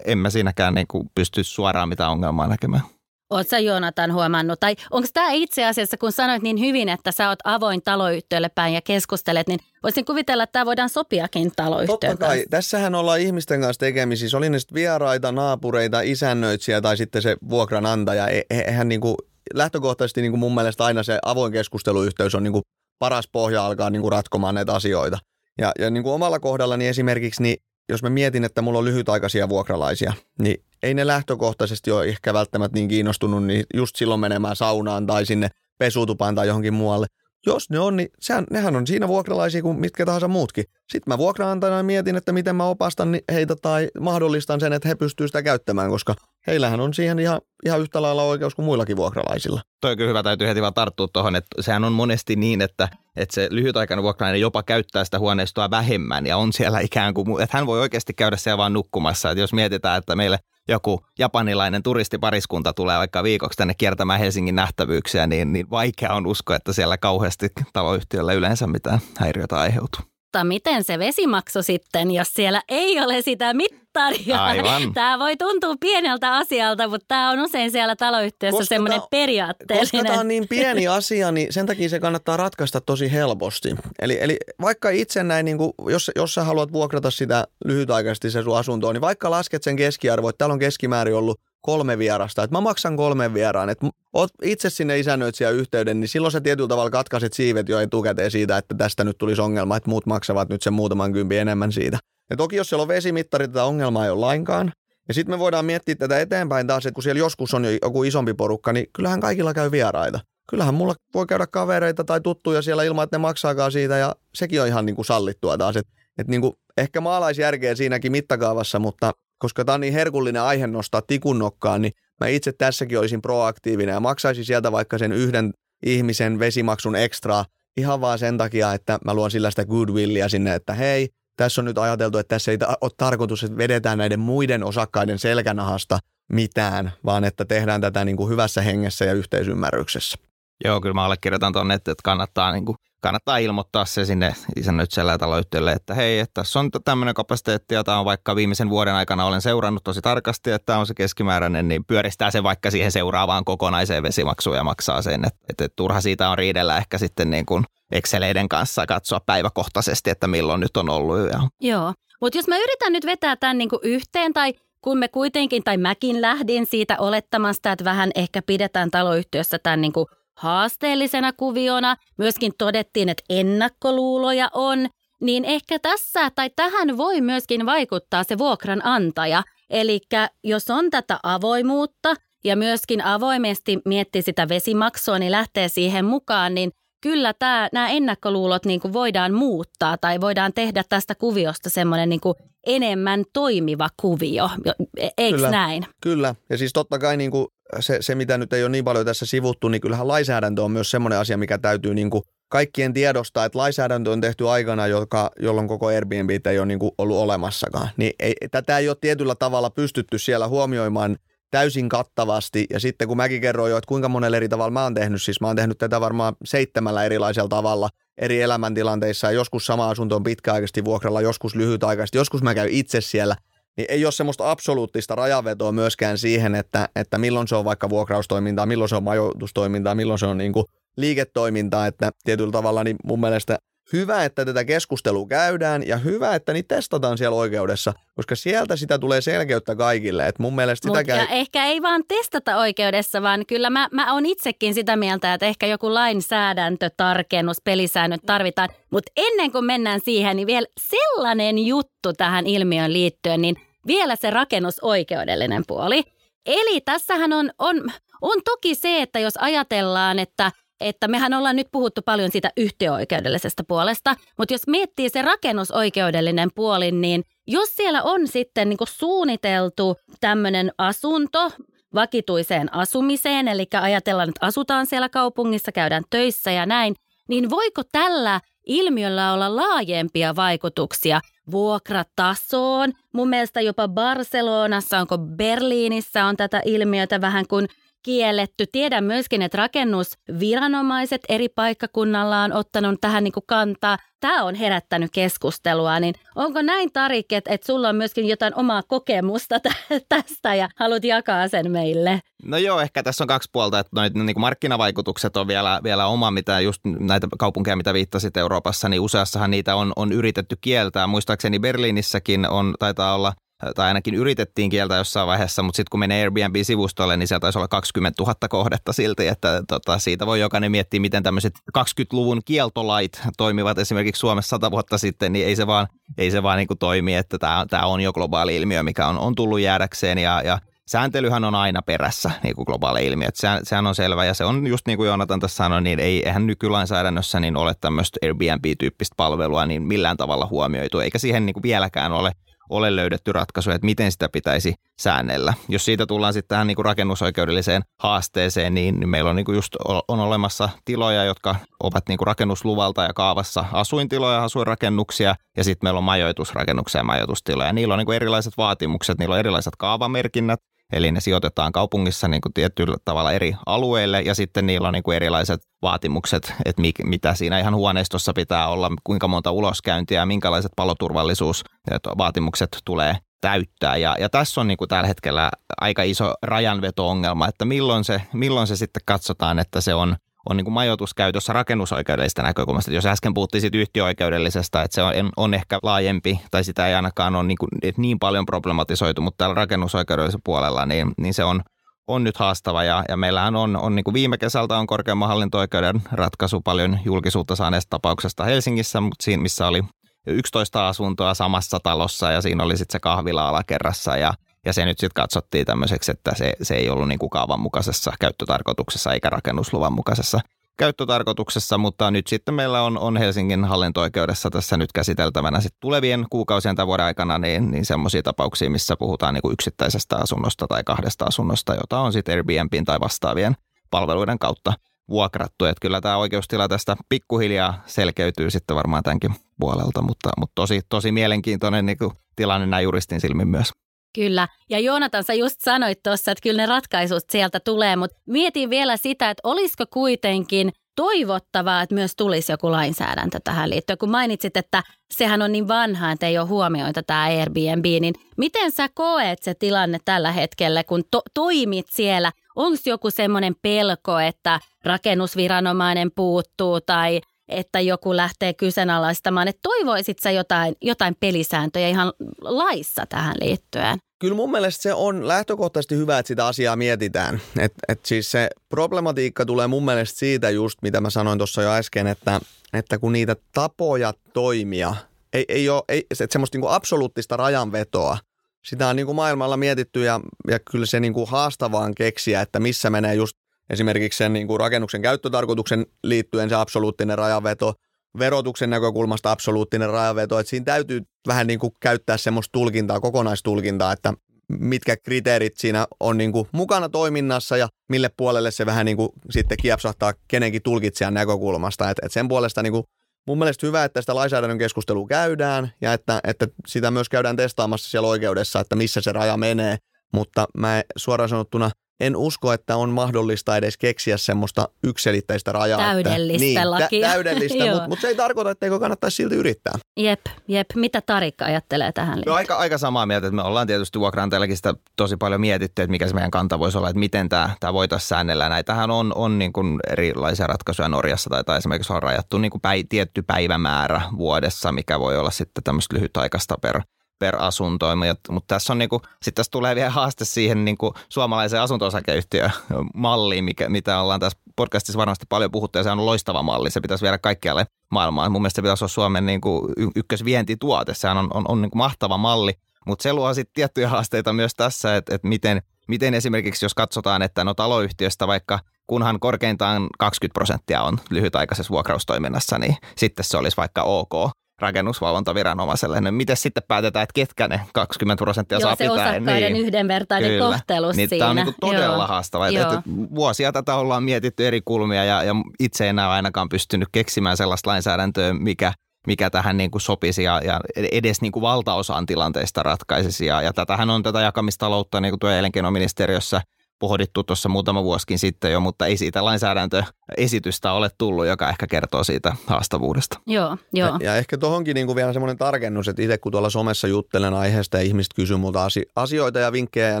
[SPEAKER 3] en mä siinäkään niin kuin pysty suoraan mitään ongelmaa näkemään.
[SPEAKER 1] Oletko Joonatan huomannut, tai onko tämä itse asiassa, kun sanoit niin hyvin, että sä oot avoin taloyhtiölle päin ja keskustelet, niin voisin kuvitella, että tämä voidaan sopiakin taloyhtiön
[SPEAKER 2] Totta kai. Tässähän ollaan ihmisten kanssa tekemisissä. Oli ne sitten vieraita, naapureita, isännöitsiä tai sitten se vuokranantaja. E- e- eihän niin kuin, lähtökohtaisesti niin kuin mun mielestä aina se avoin keskusteluyhteys on niin kuin paras pohja alkaa niin kuin ratkomaan näitä asioita. Ja, ja niin kuin omalla kohdallani esimerkiksi, niin jos mä mietin, että mulla on lyhytaikaisia vuokralaisia, niin ei ne lähtökohtaisesti ole ehkä välttämättä niin kiinnostunut niin just silloin menemään saunaan tai sinne pesutupaan tai johonkin muualle. Jos ne on, niin sehän, nehän on siinä vuokralaisia kuin mitkä tahansa muutkin. Sitten mä vuokraantajana mietin, että miten mä opastan heitä tai mahdollistan sen, että he pystyvät sitä käyttämään, koska heillähän on siihen ihan, ihan yhtä lailla oikeus kuin muillakin vuokralaisilla.
[SPEAKER 3] Toi kyllä hyvä, täytyy heti vaan tarttua tuohon, että sehän on monesti niin, että, että se lyhytaikainen vuokralainen jopa käyttää sitä huoneistoa vähemmän ja on siellä ikään kuin, että hän voi oikeasti käydä siellä vaan nukkumassa. Että jos mietitään, että meille joku japanilainen turistipariskunta tulee vaikka viikoksi tänne kiertämään Helsingin nähtävyyksiä, niin, niin vaikea on uskoa, että siellä kauheasti taloyhtiöllä yleensä mitään häiriötä aiheutuu
[SPEAKER 1] mutta miten se vesimaksu sitten, jos siellä ei ole sitä mittaria?
[SPEAKER 3] Aivan. (laughs)
[SPEAKER 1] Tämä voi tuntua pieneltä asialta, mutta tämä on usein siellä taloyhtiössä semmoinen periaatteellinen.
[SPEAKER 2] Koska tämä on niin pieni asia, niin sen takia se kannattaa ratkaista tosi helposti. Eli, eli vaikka itse näin, niin kuin, jos, jos sä haluat vuokrata sitä lyhytaikaisesti se sun asuntoon, niin vaikka lasket sen keskiarvo, että täällä on keskimäärin ollut kolme vierasta, että mä maksan kolmen vieraan, että oot itse sinne isännöitsijä yhteyden, niin silloin sä tietyllä tavalla katkaiset siivet jo etukäteen siitä, että tästä nyt tulisi ongelma, että muut maksavat nyt sen muutaman kympi enemmän siitä. Ja toki jos siellä on vesimittari, tätä ongelmaa ei ole lainkaan. Ja sitten me voidaan miettiä tätä eteenpäin taas, että kun siellä joskus on jo joku isompi porukka, niin kyllähän kaikilla käy vieraita. Kyllähän mulla voi käydä kavereita tai tuttuja siellä ilman, että ne maksaakaan siitä ja sekin on ihan niin kuin sallittua taas. Että et niin kuin ehkä maalaisjärkeä siinäkin mittakaavassa, mutta koska tämä on niin herkullinen aihe nostaa tikun nokkaan, niin mä itse tässäkin olisin proaktiivinen ja maksaisin sieltä vaikka sen yhden ihmisen vesimaksun ekstraa ihan vaan sen takia, että mä luon sillä sitä goodwillia sinne, että hei, tässä on nyt ajateltu, että tässä ei ole tarkoitus, että vedetään näiden muiden osakkaiden selkänahasta mitään, vaan että tehdään tätä niin kuin hyvässä hengessä ja yhteisymmärryksessä.
[SPEAKER 3] Joo, kyllä mä allekirjoitan tuonne, että kannattaa niin kuin kannattaa ilmoittaa se sinne isännöitsijälle ja taloyhtiölle, että hei, että tässä on tämmöinen kapasiteetti tämä on vaikka viimeisen vuoden aikana olen seurannut tosi tarkasti, että tämä on se keskimääräinen, niin pyöristää se vaikka siihen seuraavaan kokonaiseen vesimaksuun ja maksaa sen. Että, että turha siitä on riidellä ehkä sitten niin kuin Exceleiden kanssa katsoa päiväkohtaisesti, että milloin nyt on ollut. Ja...
[SPEAKER 1] Joo, mutta jos mä yritän nyt vetää tämän niin kuin yhteen tai kun me kuitenkin, tai mäkin lähdin siitä olettamasta, että vähän ehkä pidetään taloyhtiössä tämän niin kuin haasteellisena kuviona. Myöskin todettiin, että ennakkoluuloja on. Niin ehkä tässä tai tähän voi myöskin vaikuttaa se vuokranantaja. Eli jos on tätä avoimuutta ja myöskin avoimesti miettii sitä vesimaksua, niin lähtee siihen mukaan, niin kyllä tämä, nämä ennakkoluulot niin kuin voidaan muuttaa tai voidaan tehdä tästä kuviosta semmoinen niin enemmän toimiva kuvio, e-, eikö
[SPEAKER 2] kyllä,
[SPEAKER 1] näin?
[SPEAKER 2] Kyllä, ja siis totta kai niin kuin se, se, mitä nyt ei ole niin paljon tässä sivuttu, niin kyllähän lainsäädäntö on myös semmoinen asia, mikä täytyy niin kuin kaikkien tiedostaa, että lainsäädäntö on tehty aikana, joka, jolloin koko Airbnb ei ole niin kuin ollut olemassakaan. Niin ei, tätä ei ole tietyllä tavalla pystytty siellä huomioimaan täysin kattavasti. Ja sitten kun mäkin kerroin jo, että kuinka monella eri tavalla mä oon tehnyt, siis mä oon tehnyt tätä varmaan seitsemällä erilaisella tavalla eri elämäntilanteissa. Ja joskus sama asunto on pitkäaikaisesti vuokralla, joskus lyhytaikaisesti, joskus mä käyn itse siellä – niin ei ole semmoista absoluuttista rajavetoa myöskään siihen, että, että milloin se on vaikka vuokraustoimintaa, milloin se on majoitustoimintaa, milloin se on niin kuin liiketoimintaa, että tietyllä tavalla niin mun mielestä hyvä, että tätä keskustelua käydään ja hyvä, että niitä testataan siellä oikeudessa, koska sieltä sitä tulee selkeyttä kaikille. Et mun mielestä
[SPEAKER 1] Mut sitäkään... ehkä ei vaan testata oikeudessa, vaan kyllä mä, mä oon itsekin sitä mieltä, että ehkä joku lainsäädäntö, tarkennus, pelisäännöt tarvitaan. Mutta ennen kuin mennään siihen, niin vielä sellainen juttu tähän ilmiön liittyen, niin vielä se rakennusoikeudellinen puoli. Eli tässähän on, on, on toki se, että jos ajatellaan, että että mehän ollaan nyt puhuttu paljon siitä yhtiöoikeudellisesta puolesta, mutta jos miettii se rakennusoikeudellinen puoli, niin jos siellä on sitten niin suunniteltu tämmöinen asunto vakituiseen asumiseen, eli ajatellaan, että asutaan siellä kaupungissa, käydään töissä ja näin, niin voiko tällä ilmiöllä olla laajempia vaikutuksia vuokratasoon. Mun mielestä jopa Barcelonassa, onko Berliinissä on tätä ilmiötä vähän kuin kielletty. Tiedän myöskin, että rakennusviranomaiset eri paikkakunnalla on ottanut tähän niin kuin kantaa. Tämä on herättänyt keskustelua, niin onko näin Tarik, että, että sulla on myöskin jotain omaa kokemusta tästä ja haluat jakaa sen meille?
[SPEAKER 3] No joo, ehkä tässä on kaksi puolta, että noit, niin kuin markkinavaikutukset on vielä, vielä oma, mitä just näitä kaupunkeja, mitä viittasit Euroopassa, niin useassahan niitä on, on yritetty kieltää. Muistaakseni Berliinissäkin on, taitaa olla – tai ainakin yritettiin kieltä jossain vaiheessa, mutta sitten kun menee Airbnb-sivustolle, niin sieltä taisi olla 20 000 kohdetta silti, että tota, siitä voi jokainen miettiä, miten tämmöiset 20-luvun kieltolait toimivat esimerkiksi Suomessa 100 vuotta sitten, niin ei se vaan, ei se vaan niin kuin toimi, että tämä, tämä on jo globaali ilmiö, mikä on, on tullut jäädäkseen ja, ja sääntelyhän on aina perässä niin kuin globaali ilmiö. Se, sehän on selvä ja se on just niin kuin Joonatan tässä sanoi, niin ei, eihän nykylainsäädännössä niin ole tämmöistä Airbnb-tyyppistä palvelua niin millään tavalla huomioitu, eikä siihen niin kuin vieläkään ole ole löydetty ratkaisuja, että miten sitä pitäisi säännellä. Jos siitä tullaan sitten tähän niin kuin rakennusoikeudelliseen haasteeseen, niin, meillä on niin kuin just on olemassa tiloja, jotka ovat niin kuin rakennusluvalta ja kaavassa asuintiloja, asuinrakennuksia, ja sitten meillä on majoitusrakennuksia ja majoitustiloja. Niillä on niin kuin erilaiset vaatimukset, niillä on erilaiset kaavamerkinnät, Eli ne sijoitetaan kaupungissa niin kuin tietyllä tavalla eri alueille ja sitten niillä on niin kuin erilaiset vaatimukset, että mi- mitä siinä ihan huoneistossa pitää olla, kuinka monta uloskäyntiä minkälaiset paloturvallisuusvaatimukset tulee täyttää. Ja, ja tässä on niin kuin tällä hetkellä aika iso rajanveto-ongelma, että milloin se, milloin se sitten katsotaan, että se on on niin kuin majoituskäytössä rakennusoikeudellisesta näkökulmasta. Jos äsken puhuttiin siitä yhtiöoikeudellisesta, että se on, on ehkä laajempi tai sitä ei ainakaan ole niin, kuin, niin paljon problematisoitu, mutta täällä rakennusoikeudellisella puolella niin, niin se on, on nyt haastava ja, ja meillähän on, on niin kuin viime kesältä on korkeamman hallinto-oikeuden ratkaisu paljon julkisuutta saaneesta tapauksesta Helsingissä, mutta siinä missä oli 11 asuntoa samassa talossa ja siinä oli sitten se kahvila alakerrassa ja ja se nyt sitten katsottiin tämmöiseksi, että se, se ei ollut niin kuin kaavan mukaisessa käyttötarkoituksessa eikä rakennusluvan mukaisessa käyttötarkoituksessa, mutta nyt sitten meillä on, on Helsingin hallinto-oikeudessa tässä nyt käsiteltävänä sitten tulevien kuukausien tai vuoden aikana niin, niin semmoisia tapauksia, missä puhutaan niin kuin yksittäisestä asunnosta tai kahdesta asunnosta, jota on sitten Airbnb tai vastaavien palveluiden kautta vuokrattu. Että kyllä tämä oikeustila tästä pikkuhiljaa selkeytyy sitten varmaan tämänkin puolelta, mutta, mutta tosi, tosi mielenkiintoinen niin kuin tilanne näin juristin silmin myös.
[SPEAKER 1] Kyllä. Ja Joonatan, sä just sanoit tuossa, että kyllä ne ratkaisut sieltä tulee, mutta mietin vielä sitä, että olisiko kuitenkin toivottavaa, että myös tulisi joku lainsäädäntö tähän liittyen. Kun mainitsit, että sehän on niin vanha, että ei ole huomioita tämä Airbnb, niin miten sä koet se tilanne tällä hetkellä, kun to- toimit siellä? Onko joku semmoinen pelko, että rakennusviranomainen puuttuu tai että joku lähtee kyseenalaistamaan, että toivoisit sä jotain, jotain pelisääntöjä ihan laissa tähän liittyen?
[SPEAKER 2] Kyllä mun mielestä se on lähtökohtaisesti hyvä, että sitä asiaa mietitään. Et, et siis se problematiikka tulee mun mielestä siitä just, mitä mä sanoin tuossa jo äsken, että, että kun niitä tapoja toimia, ei, ei ole ei, että semmoista niinku absoluuttista rajanvetoa, sitä on niinku maailmalla mietitty ja, ja kyllä se niinku haastavaan keksiä, että missä menee just esimerkiksi sen niin kuin rakennuksen käyttötarkoituksen liittyen se absoluuttinen rajaveto, verotuksen näkökulmasta absoluuttinen rajaveto, että siinä täytyy vähän niin kuin käyttää semmoista tulkintaa, kokonaistulkintaa, että mitkä kriteerit siinä on niin kuin mukana toiminnassa ja mille puolelle se vähän niin kuin sitten kiepsahtaa kenenkin tulkitsijan näkökulmasta. Et, et sen puolesta niin kuin mun mielestä hyvä, että sitä lainsäädännön keskustelua käydään ja että, että sitä myös käydään testaamassa siellä oikeudessa, että missä se raja menee. Mutta mä suoraan sanottuna en usko, että on mahdollista edes keksiä semmoista yksilitteistä rajaa.
[SPEAKER 1] Täydellistä
[SPEAKER 2] että, niin,
[SPEAKER 1] lakia.
[SPEAKER 2] Tä, täydellistä, (laughs) mutta mut se ei tarkoita, etteikö kannattaisi silti yrittää.
[SPEAKER 1] Jep, jep. Mitä Tarikka ajattelee tähän liittyen?
[SPEAKER 3] No, aika, aika samaa mieltä, että me ollaan tietysti vuokrantajallakin sitä tosi paljon mietitty, että mikä se meidän kanta voisi olla, että miten tämä, tämä voitaisiin säännellä. Näitähän on, on niin kuin erilaisia ratkaisuja Norjassa tai, tai esimerkiksi on rajattu niin kuin päi, tietty päivämäärä vuodessa, mikä voi olla sitten tämmöistä lyhytaikaista per – per asunto. Mutta tässä on niinku, sit tässä tulee vielä haaste siihen niinku suomalaiseen asunto-osakeyhtiömalliin, mikä, mitä ollaan tässä podcastissa varmasti paljon puhuttu ja se on loistava malli. Se pitäisi viedä kaikkialle maailmaan. Mun mielestä se pitäisi olla Suomen niinku ykkösvientituote. Sehän on, on, on niinku mahtava malli, mutta se luo sitten tiettyjä haasteita myös tässä, että et miten, miten esimerkiksi jos katsotaan, että no taloyhtiöstä vaikka kunhan korkeintaan 20 prosenttia on lyhytaikaisessa vuokraustoiminnassa, niin sitten se olisi vaikka ok rakennusvalvontaviranomaiselle. No miten sitten päätetään, että ketkä ne 20 prosenttia
[SPEAKER 1] Joo,
[SPEAKER 3] saa
[SPEAKER 1] se
[SPEAKER 3] pitää?
[SPEAKER 1] Niin. yhdenvertainen Kyllä. kohtelu
[SPEAKER 3] niin
[SPEAKER 1] siinä.
[SPEAKER 3] Tämä on niin todella Joo. haastava. Että, että vuosia tätä ollaan mietitty eri kulmia ja, ja itse en ole ainakaan pystynyt keksimään sellaista lainsäädäntöä, mikä mikä tähän niin kuin sopisi ja, ja edes niin kuin valtaosaan tilanteista ratkaisisi. Ja, ja tätähän on tätä jakamistaloutta niin kuin tuo elinkeinoministeriössä – pohdittu tuossa muutama vuosikin sitten jo, mutta ei siitä lainsäädäntöesitystä ole tullut, joka ehkä kertoo siitä haastavuudesta.
[SPEAKER 1] Joo, joo.
[SPEAKER 2] Ja, ja ehkä tuohonkin niin kuin vielä semmoinen tarkennus, että itse kun tuolla somessa juttelen aiheesta ja ihmiset kysyy multa asioita ja vinkkejä ja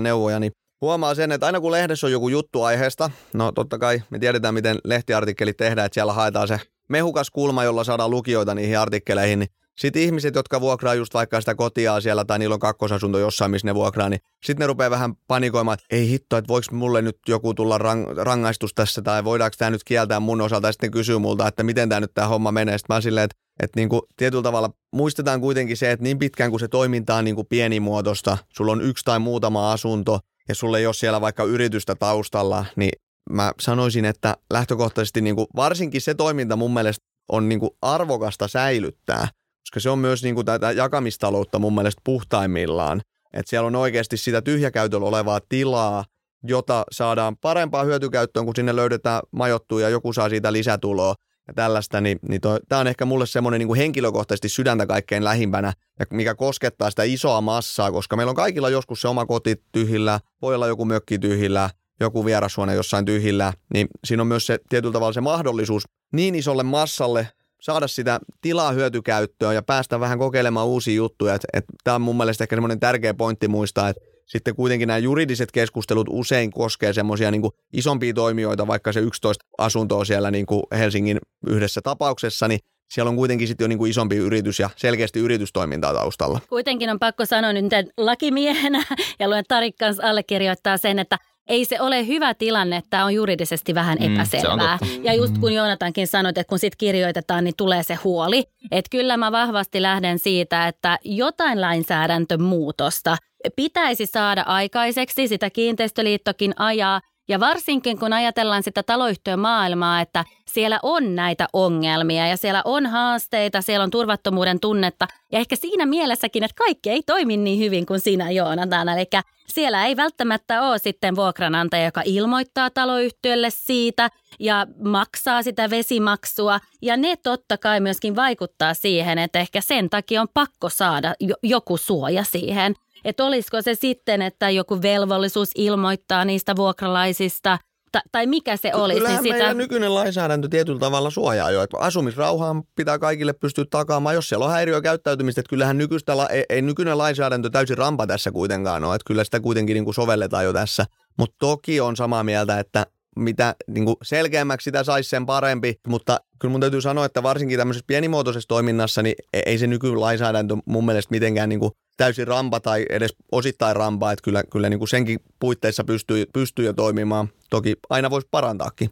[SPEAKER 2] neuvoja, niin huomaa sen, että aina kun lehdessä on joku juttu aiheesta, no totta kai me tiedetään, miten lehtiartikkelit tehdään, että siellä haetaan se mehukas kulma, jolla saadaan lukijoita niihin artikkeleihin, niin sitten ihmiset, jotka vuokraa just vaikka sitä kotiaa siellä tai niillä on kakkosasunto jossain, missä ne vuokraa, niin sitten ne rupeaa vähän panikoimaan, että ei hitto, että voiko mulle nyt joku tulla rang- rangaistus tässä tai voidaanko tämä nyt kieltää mun osalta. Ja sitten kysyy multa, että miten tämä nyt tämä homma menee. Sitten mä silleen, että, että niin kuin tietyllä tavalla muistetaan kuitenkin se, että niin pitkään kuin se toiminta on niin kuin pienimuotoista, sulla on yksi tai muutama asunto, ja sulle ei ole siellä vaikka yritystä taustalla, niin mä sanoisin, että lähtökohtaisesti niin kuin varsinkin se toiminta mun mielestä on niin kuin arvokasta säilyttää, koska se on myös niin kuin tätä jakamistaloutta mun mielestä puhtaimmillaan. Että siellä on oikeasti sitä tyhjäkäytöllä olevaa tilaa, jota saadaan parempaa hyötykäyttöön, kun sinne löydetään majoittua ja joku saa siitä lisätuloa ja tällaista, niin, niin tämä on ehkä mulle semmoinen niin henkilökohtaisesti sydäntä kaikkein lähimpänä, ja mikä koskettaa sitä isoa massaa, koska meillä on kaikilla joskus se oma koti tyhjillä, voi olla joku mökki tyhjillä, joku vierashuone jossain tyhjillä, niin siinä on myös se tietyllä tavalla se mahdollisuus niin isolle massalle saada sitä tilaa hyötykäyttöön ja päästä vähän kokeilemaan uusia juttuja. Tämä on mun mielestä ehkä semmoinen tärkeä pointti muistaa, että sitten kuitenkin nämä juridiset keskustelut usein koskee semmoisia niin isompia toimijoita, vaikka se 11 asuntoa siellä niin kuin Helsingin yhdessä tapauksessa, niin siellä on kuitenkin sitten jo niin kuin isompi yritys ja selkeästi yritystoimintaa taustalla.
[SPEAKER 1] Kuitenkin on pakko sanoa nyt lakimiehenä (laughs) ja luen Tarik kanssa allekirjoittaa sen, että ei se ole hyvä tilanne, että on juridisesti vähän mm, epäselvää. Mm, ja just kun Joonatankin sanoi, että kun sitten kirjoitetaan, niin tulee se huoli. Että kyllä mä vahvasti lähden siitä, että jotain lainsäädäntömuutosta pitäisi saada aikaiseksi, sitä kiinteistöliittokin ajaa, ja varsinkin kun ajatellaan sitä taloyhtiön maailmaa, että siellä on näitä ongelmia ja siellä on haasteita, siellä on turvattomuuden tunnetta. Ja ehkä siinä mielessäkin, että kaikki ei toimi niin hyvin kuin sinä Joonatan. Eli siellä ei välttämättä ole sitten vuokranantaja, joka ilmoittaa taloyhtiölle siitä ja maksaa sitä vesimaksua. Ja ne totta kai myöskin vaikuttaa siihen, että ehkä sen takia on pakko saada joku suoja siihen – että olisiko se sitten, että joku velvollisuus ilmoittaa niistä vuokralaisista ta- tai mikä se olisi.
[SPEAKER 2] Kyllähän niin sitä... nykyinen lainsäädäntö tietyllä tavalla suojaa jo. Että asumisrauhaan pitää kaikille pystyä takaamaan, jos siellä on häiriökäyttäytymistä. Että kyllähän nykyistä, ei, ei nykyinen lainsäädäntö täysin rampa tässä kuitenkaan ole. Että kyllä sitä kuitenkin niin kuin sovelletaan jo tässä. Mutta toki on samaa mieltä, että mitä niin kuin selkeämmäksi sitä saisi sen parempi, mutta kyllä mun täytyy sanoa, että varsinkin tämmöisessä pienimuotoisessa toiminnassa, niin e-, ei se nykylainsäädäntö mun mielestä mitenkään niin kuin täysin rampa tai edes osittain rampa, että kyllä, kyllä niin kuin senkin puitteissa pystyy, pystyy jo toimimaan. Toki aina voisi parantaakin.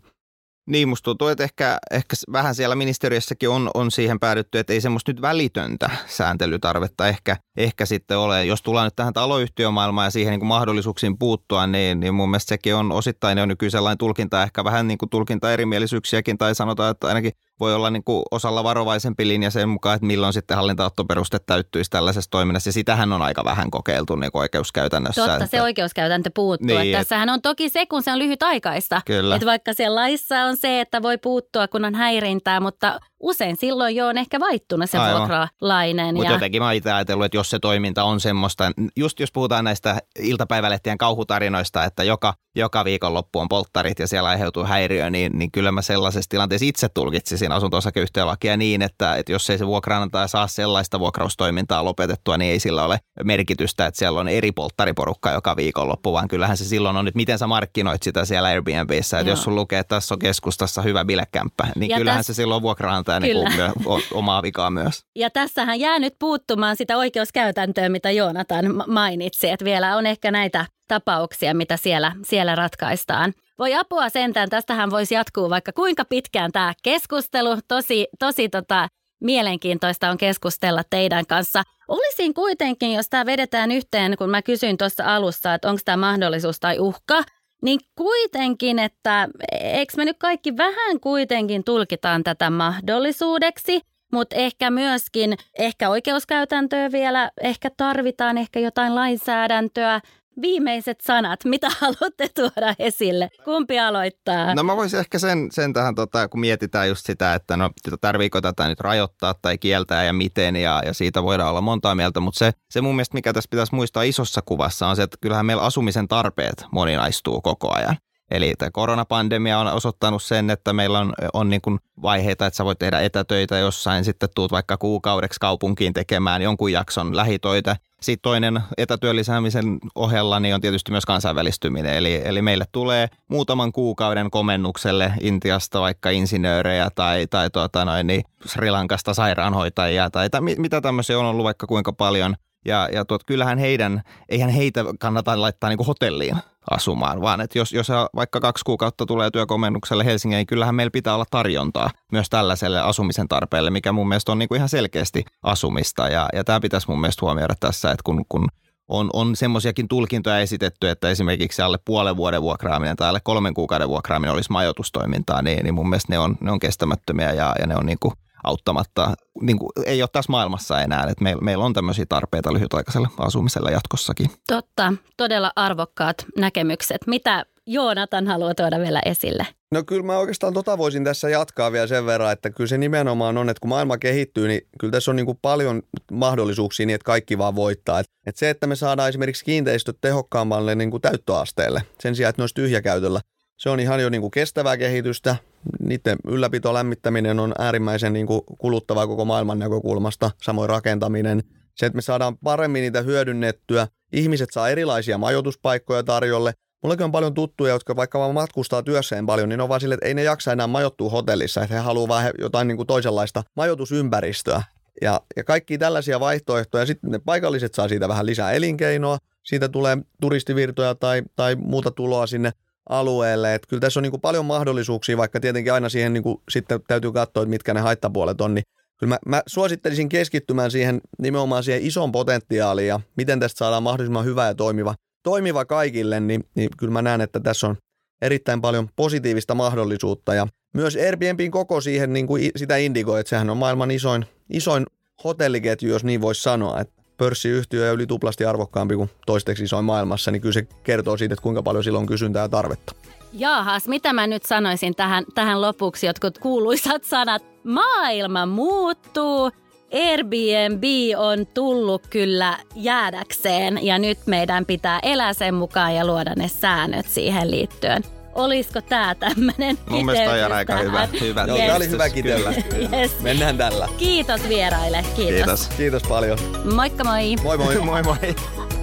[SPEAKER 3] Niin, musta tuntuu, että ehkä, ehkä vähän siellä ministeriössäkin on, on siihen päädytty, että ei semmoista nyt välitöntä sääntelytarvetta ehkä, ehkä sitten ole. Jos tullaan nyt tähän taloyhtiömaailmaan ja siihen niin kuin mahdollisuuksiin puuttua, niin, niin mun mielestä sekin on osittain jo nykyisenlainen tulkinta, ehkä vähän niin kuin tulkinta erimielisyyksiäkin, tai sanotaan, että ainakin voi olla niin kuin osalla varovaisempi linja sen mukaan, että milloin sitten hallintaottoperuste täyttyisi tällaisessa toiminnassa. Ja sitähän on aika vähän kokeiltu niin kuin oikeuskäytännössä.
[SPEAKER 1] Totta, että... se oikeuskäytäntö puuttuu. Niin, että tässähän on toki se, kun se on lyhytaikaista. Kyllä. Että vaikka siellä laissa on se, että voi puuttua, kun on häirintää, mutta usein silloin jo on ehkä vaihtunut se vuokralainen.
[SPEAKER 3] Mutta ja... jotenkin mä itse ajatellut, että jos se toiminta on semmoista, just jos puhutaan näistä iltapäivälehtien kauhutarinoista, että joka, joka viikonloppu on polttarit ja siellä aiheutuu häiriö, niin, niin kyllä mä sellaisessa tilanteessa itse tulkitsisin asunto-osakeyhtiölakia niin, että, että jos ei se vuokraanantaja saa sellaista vuokraustoimintaa lopetettua, niin ei sillä ole merkitystä, että siellä on eri polttariporukka joka viikonloppu, vaan kyllähän se silloin on, että miten sä markkinoit sitä siellä Airbnbissä, että Joo. jos sun lukee, että tässä on keskustassa hyvä bilekämppä, niin ja kyllähän täs... se silloin vuokraantaja niin kuin myö, omaa vikaa myös.
[SPEAKER 1] Ja tässähän jää nyt puuttumaan sitä oikeuskäytäntöä, mitä Joonatan mainitsi, että vielä on ehkä näitä tapauksia, mitä siellä, siellä ratkaistaan. Voi apua sentään, tästähän voisi jatkuu vaikka kuinka pitkään tämä keskustelu. Tosi, tosi tota, mielenkiintoista on keskustella teidän kanssa. Olisin kuitenkin, jos tämä vedetään yhteen, kun mä kysyin tuossa alussa, että onko tämä mahdollisuus tai uhka, niin kuitenkin, että eikö me nyt kaikki vähän kuitenkin tulkitaan tätä mahdollisuudeksi, mutta ehkä myöskin, ehkä oikeuskäytäntöä vielä, ehkä tarvitaan ehkä jotain lainsäädäntöä, viimeiset sanat, mitä (laughs) haluatte tuoda esille? Kumpi aloittaa?
[SPEAKER 3] No mä voisin ehkä sen, sen tähän, tota, kun mietitään just sitä, että no tarviiko tätä nyt rajoittaa tai kieltää ja miten ja, ja siitä voidaan olla montaa mieltä, mutta se, se mun mielestä mikä tässä pitäisi muistaa isossa kuvassa on se, että kyllähän meillä asumisen tarpeet moninaistuu koko ajan. Eli tämä koronapandemia on osoittanut sen, että meillä on, on niin kuin vaiheita, että sä voit tehdä etätöitä jossain, sitten tuut vaikka kuukaudeksi kaupunkiin tekemään jonkun jakson lähitöitä. Sitten toinen etätyöllisäämisen ohella niin on tietysti myös kansainvälistyminen. Eli, eli meille tulee muutaman kuukauden komennukselle Intiasta vaikka insinöörejä tai, tai tuota noin, niin Sri Lankasta sairaanhoitajia tai, tai mitä tämmöisiä on ollut vaikka kuinka paljon. Ja, ja tuot, kyllähän heidän, eihän heitä kannata laittaa niin hotelliin asumaan, vaan että jos, jos vaikka kaksi kuukautta tulee työkomennukselle Helsingin, niin kyllähän meillä pitää olla tarjontaa myös tällaiselle asumisen tarpeelle, mikä mun mielestä on niin kuin ihan selkeästi asumista. Ja, ja tämä pitäisi mun mielestä huomioida tässä, että kun, kun on, on semmoisiakin tulkintoja esitetty, että esimerkiksi alle puolen vuoden vuokraaminen tai alle kolmen kuukauden vuokraaminen olisi majoitustoimintaa, niin, niin mun mielestä ne on, ne on kestämättömiä ja, ja ne on niin kuin auttamatta, niin kuin, ei ole tässä maailmassa enää, että meillä, meillä on tämmöisiä tarpeita lyhytaikaiselle asumiselle jatkossakin.
[SPEAKER 1] Totta, todella arvokkaat näkemykset. Mitä Joonatan haluaa tuoda vielä esille?
[SPEAKER 2] No kyllä mä oikeastaan tota voisin tässä jatkaa vielä sen verran, että kyllä se nimenomaan on, että kun maailma kehittyy, niin kyllä tässä on niin kuin paljon mahdollisuuksia niin, että kaikki vaan voittaa. Että, että se, että me saadaan esimerkiksi kiinteistöt tehokkaammalle niin kuin täyttöasteelle sen sijaan, että ne olisi tyhjäkäytöllä, se on ihan jo niin kuin kestävää kehitystä. Niiden ylläpito lämmittäminen on äärimmäisen niin kuin kuluttavaa koko maailman näkökulmasta, samoin rakentaminen. Se, että me saadaan paremmin niitä hyödynnettyä. Ihmiset saa erilaisia majoituspaikkoja tarjolle. Mullakin on paljon tuttuja, jotka vaikka vaan matkustaa työssään paljon, niin on vaan sille, että ei ne jaksa enää majoittua hotellissa, että he haluaa vähän jotain niin kuin toisenlaista majoitusympäristöä. Ja, ja kaikki tällaisia vaihtoehtoja. Sitten ne paikalliset saa siitä vähän lisää elinkeinoa, siitä tulee turistivirtoja tai, tai muuta tuloa sinne alueelle. Että kyllä tässä on niin kuin paljon mahdollisuuksia, vaikka tietenkin aina siihen niin kuin sitten täytyy katsoa, että mitkä ne haittapuolet on. Niin kyllä mä, mä suosittelisin keskittymään siihen nimenomaan siihen ison potentiaaliin ja miten tästä saadaan mahdollisimman hyvä ja toimiva toimiva kaikille, niin, niin kyllä mä näen, että tässä on erittäin paljon positiivista mahdollisuutta ja myös Airbnbin koko siihen niin kuin sitä indikoi, että sehän on maailman isoin, isoin hotelliketju, jos niin voisi sanoa, että pörssiyhtiö on yli tuplasti arvokkaampi kuin toisteksi isoin maailmassa, niin kyllä se kertoo siitä, että kuinka paljon sillä on kysyntää ja tarvetta.
[SPEAKER 1] Jaahas, mitä mä nyt sanoisin tähän, tähän lopuksi, jotkut kuuluisat sanat. Maailma muuttuu, Airbnb on tullut kyllä jäädäkseen ja nyt meidän pitää elää sen mukaan ja luoda ne säännöt siihen liittyen. Olisiko tämä tämmöinen
[SPEAKER 3] Mun mielestä on aika hyvä. hyvä.
[SPEAKER 2] Joo, (laughs) yes. tämä oli hyvä kitellä. yes. Mennään tällä.
[SPEAKER 1] Kiitos vieraille. Kiitos.
[SPEAKER 3] Kiitos.
[SPEAKER 2] Kiitos paljon.
[SPEAKER 1] Moikka moi.
[SPEAKER 2] Moi moi. (laughs)
[SPEAKER 3] moi moi.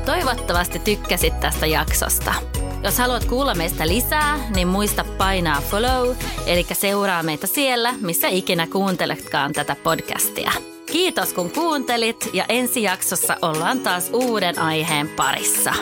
[SPEAKER 1] Toivottavasti tykkäsit tästä jaksosta. Jos haluat kuulla meistä lisää, niin muista painaa follow, eli seuraa meitä siellä, missä ikinä kuunteletkaan tätä podcastia. Kiitos kun kuuntelit ja ensi jaksossa ollaan taas uuden aiheen parissa.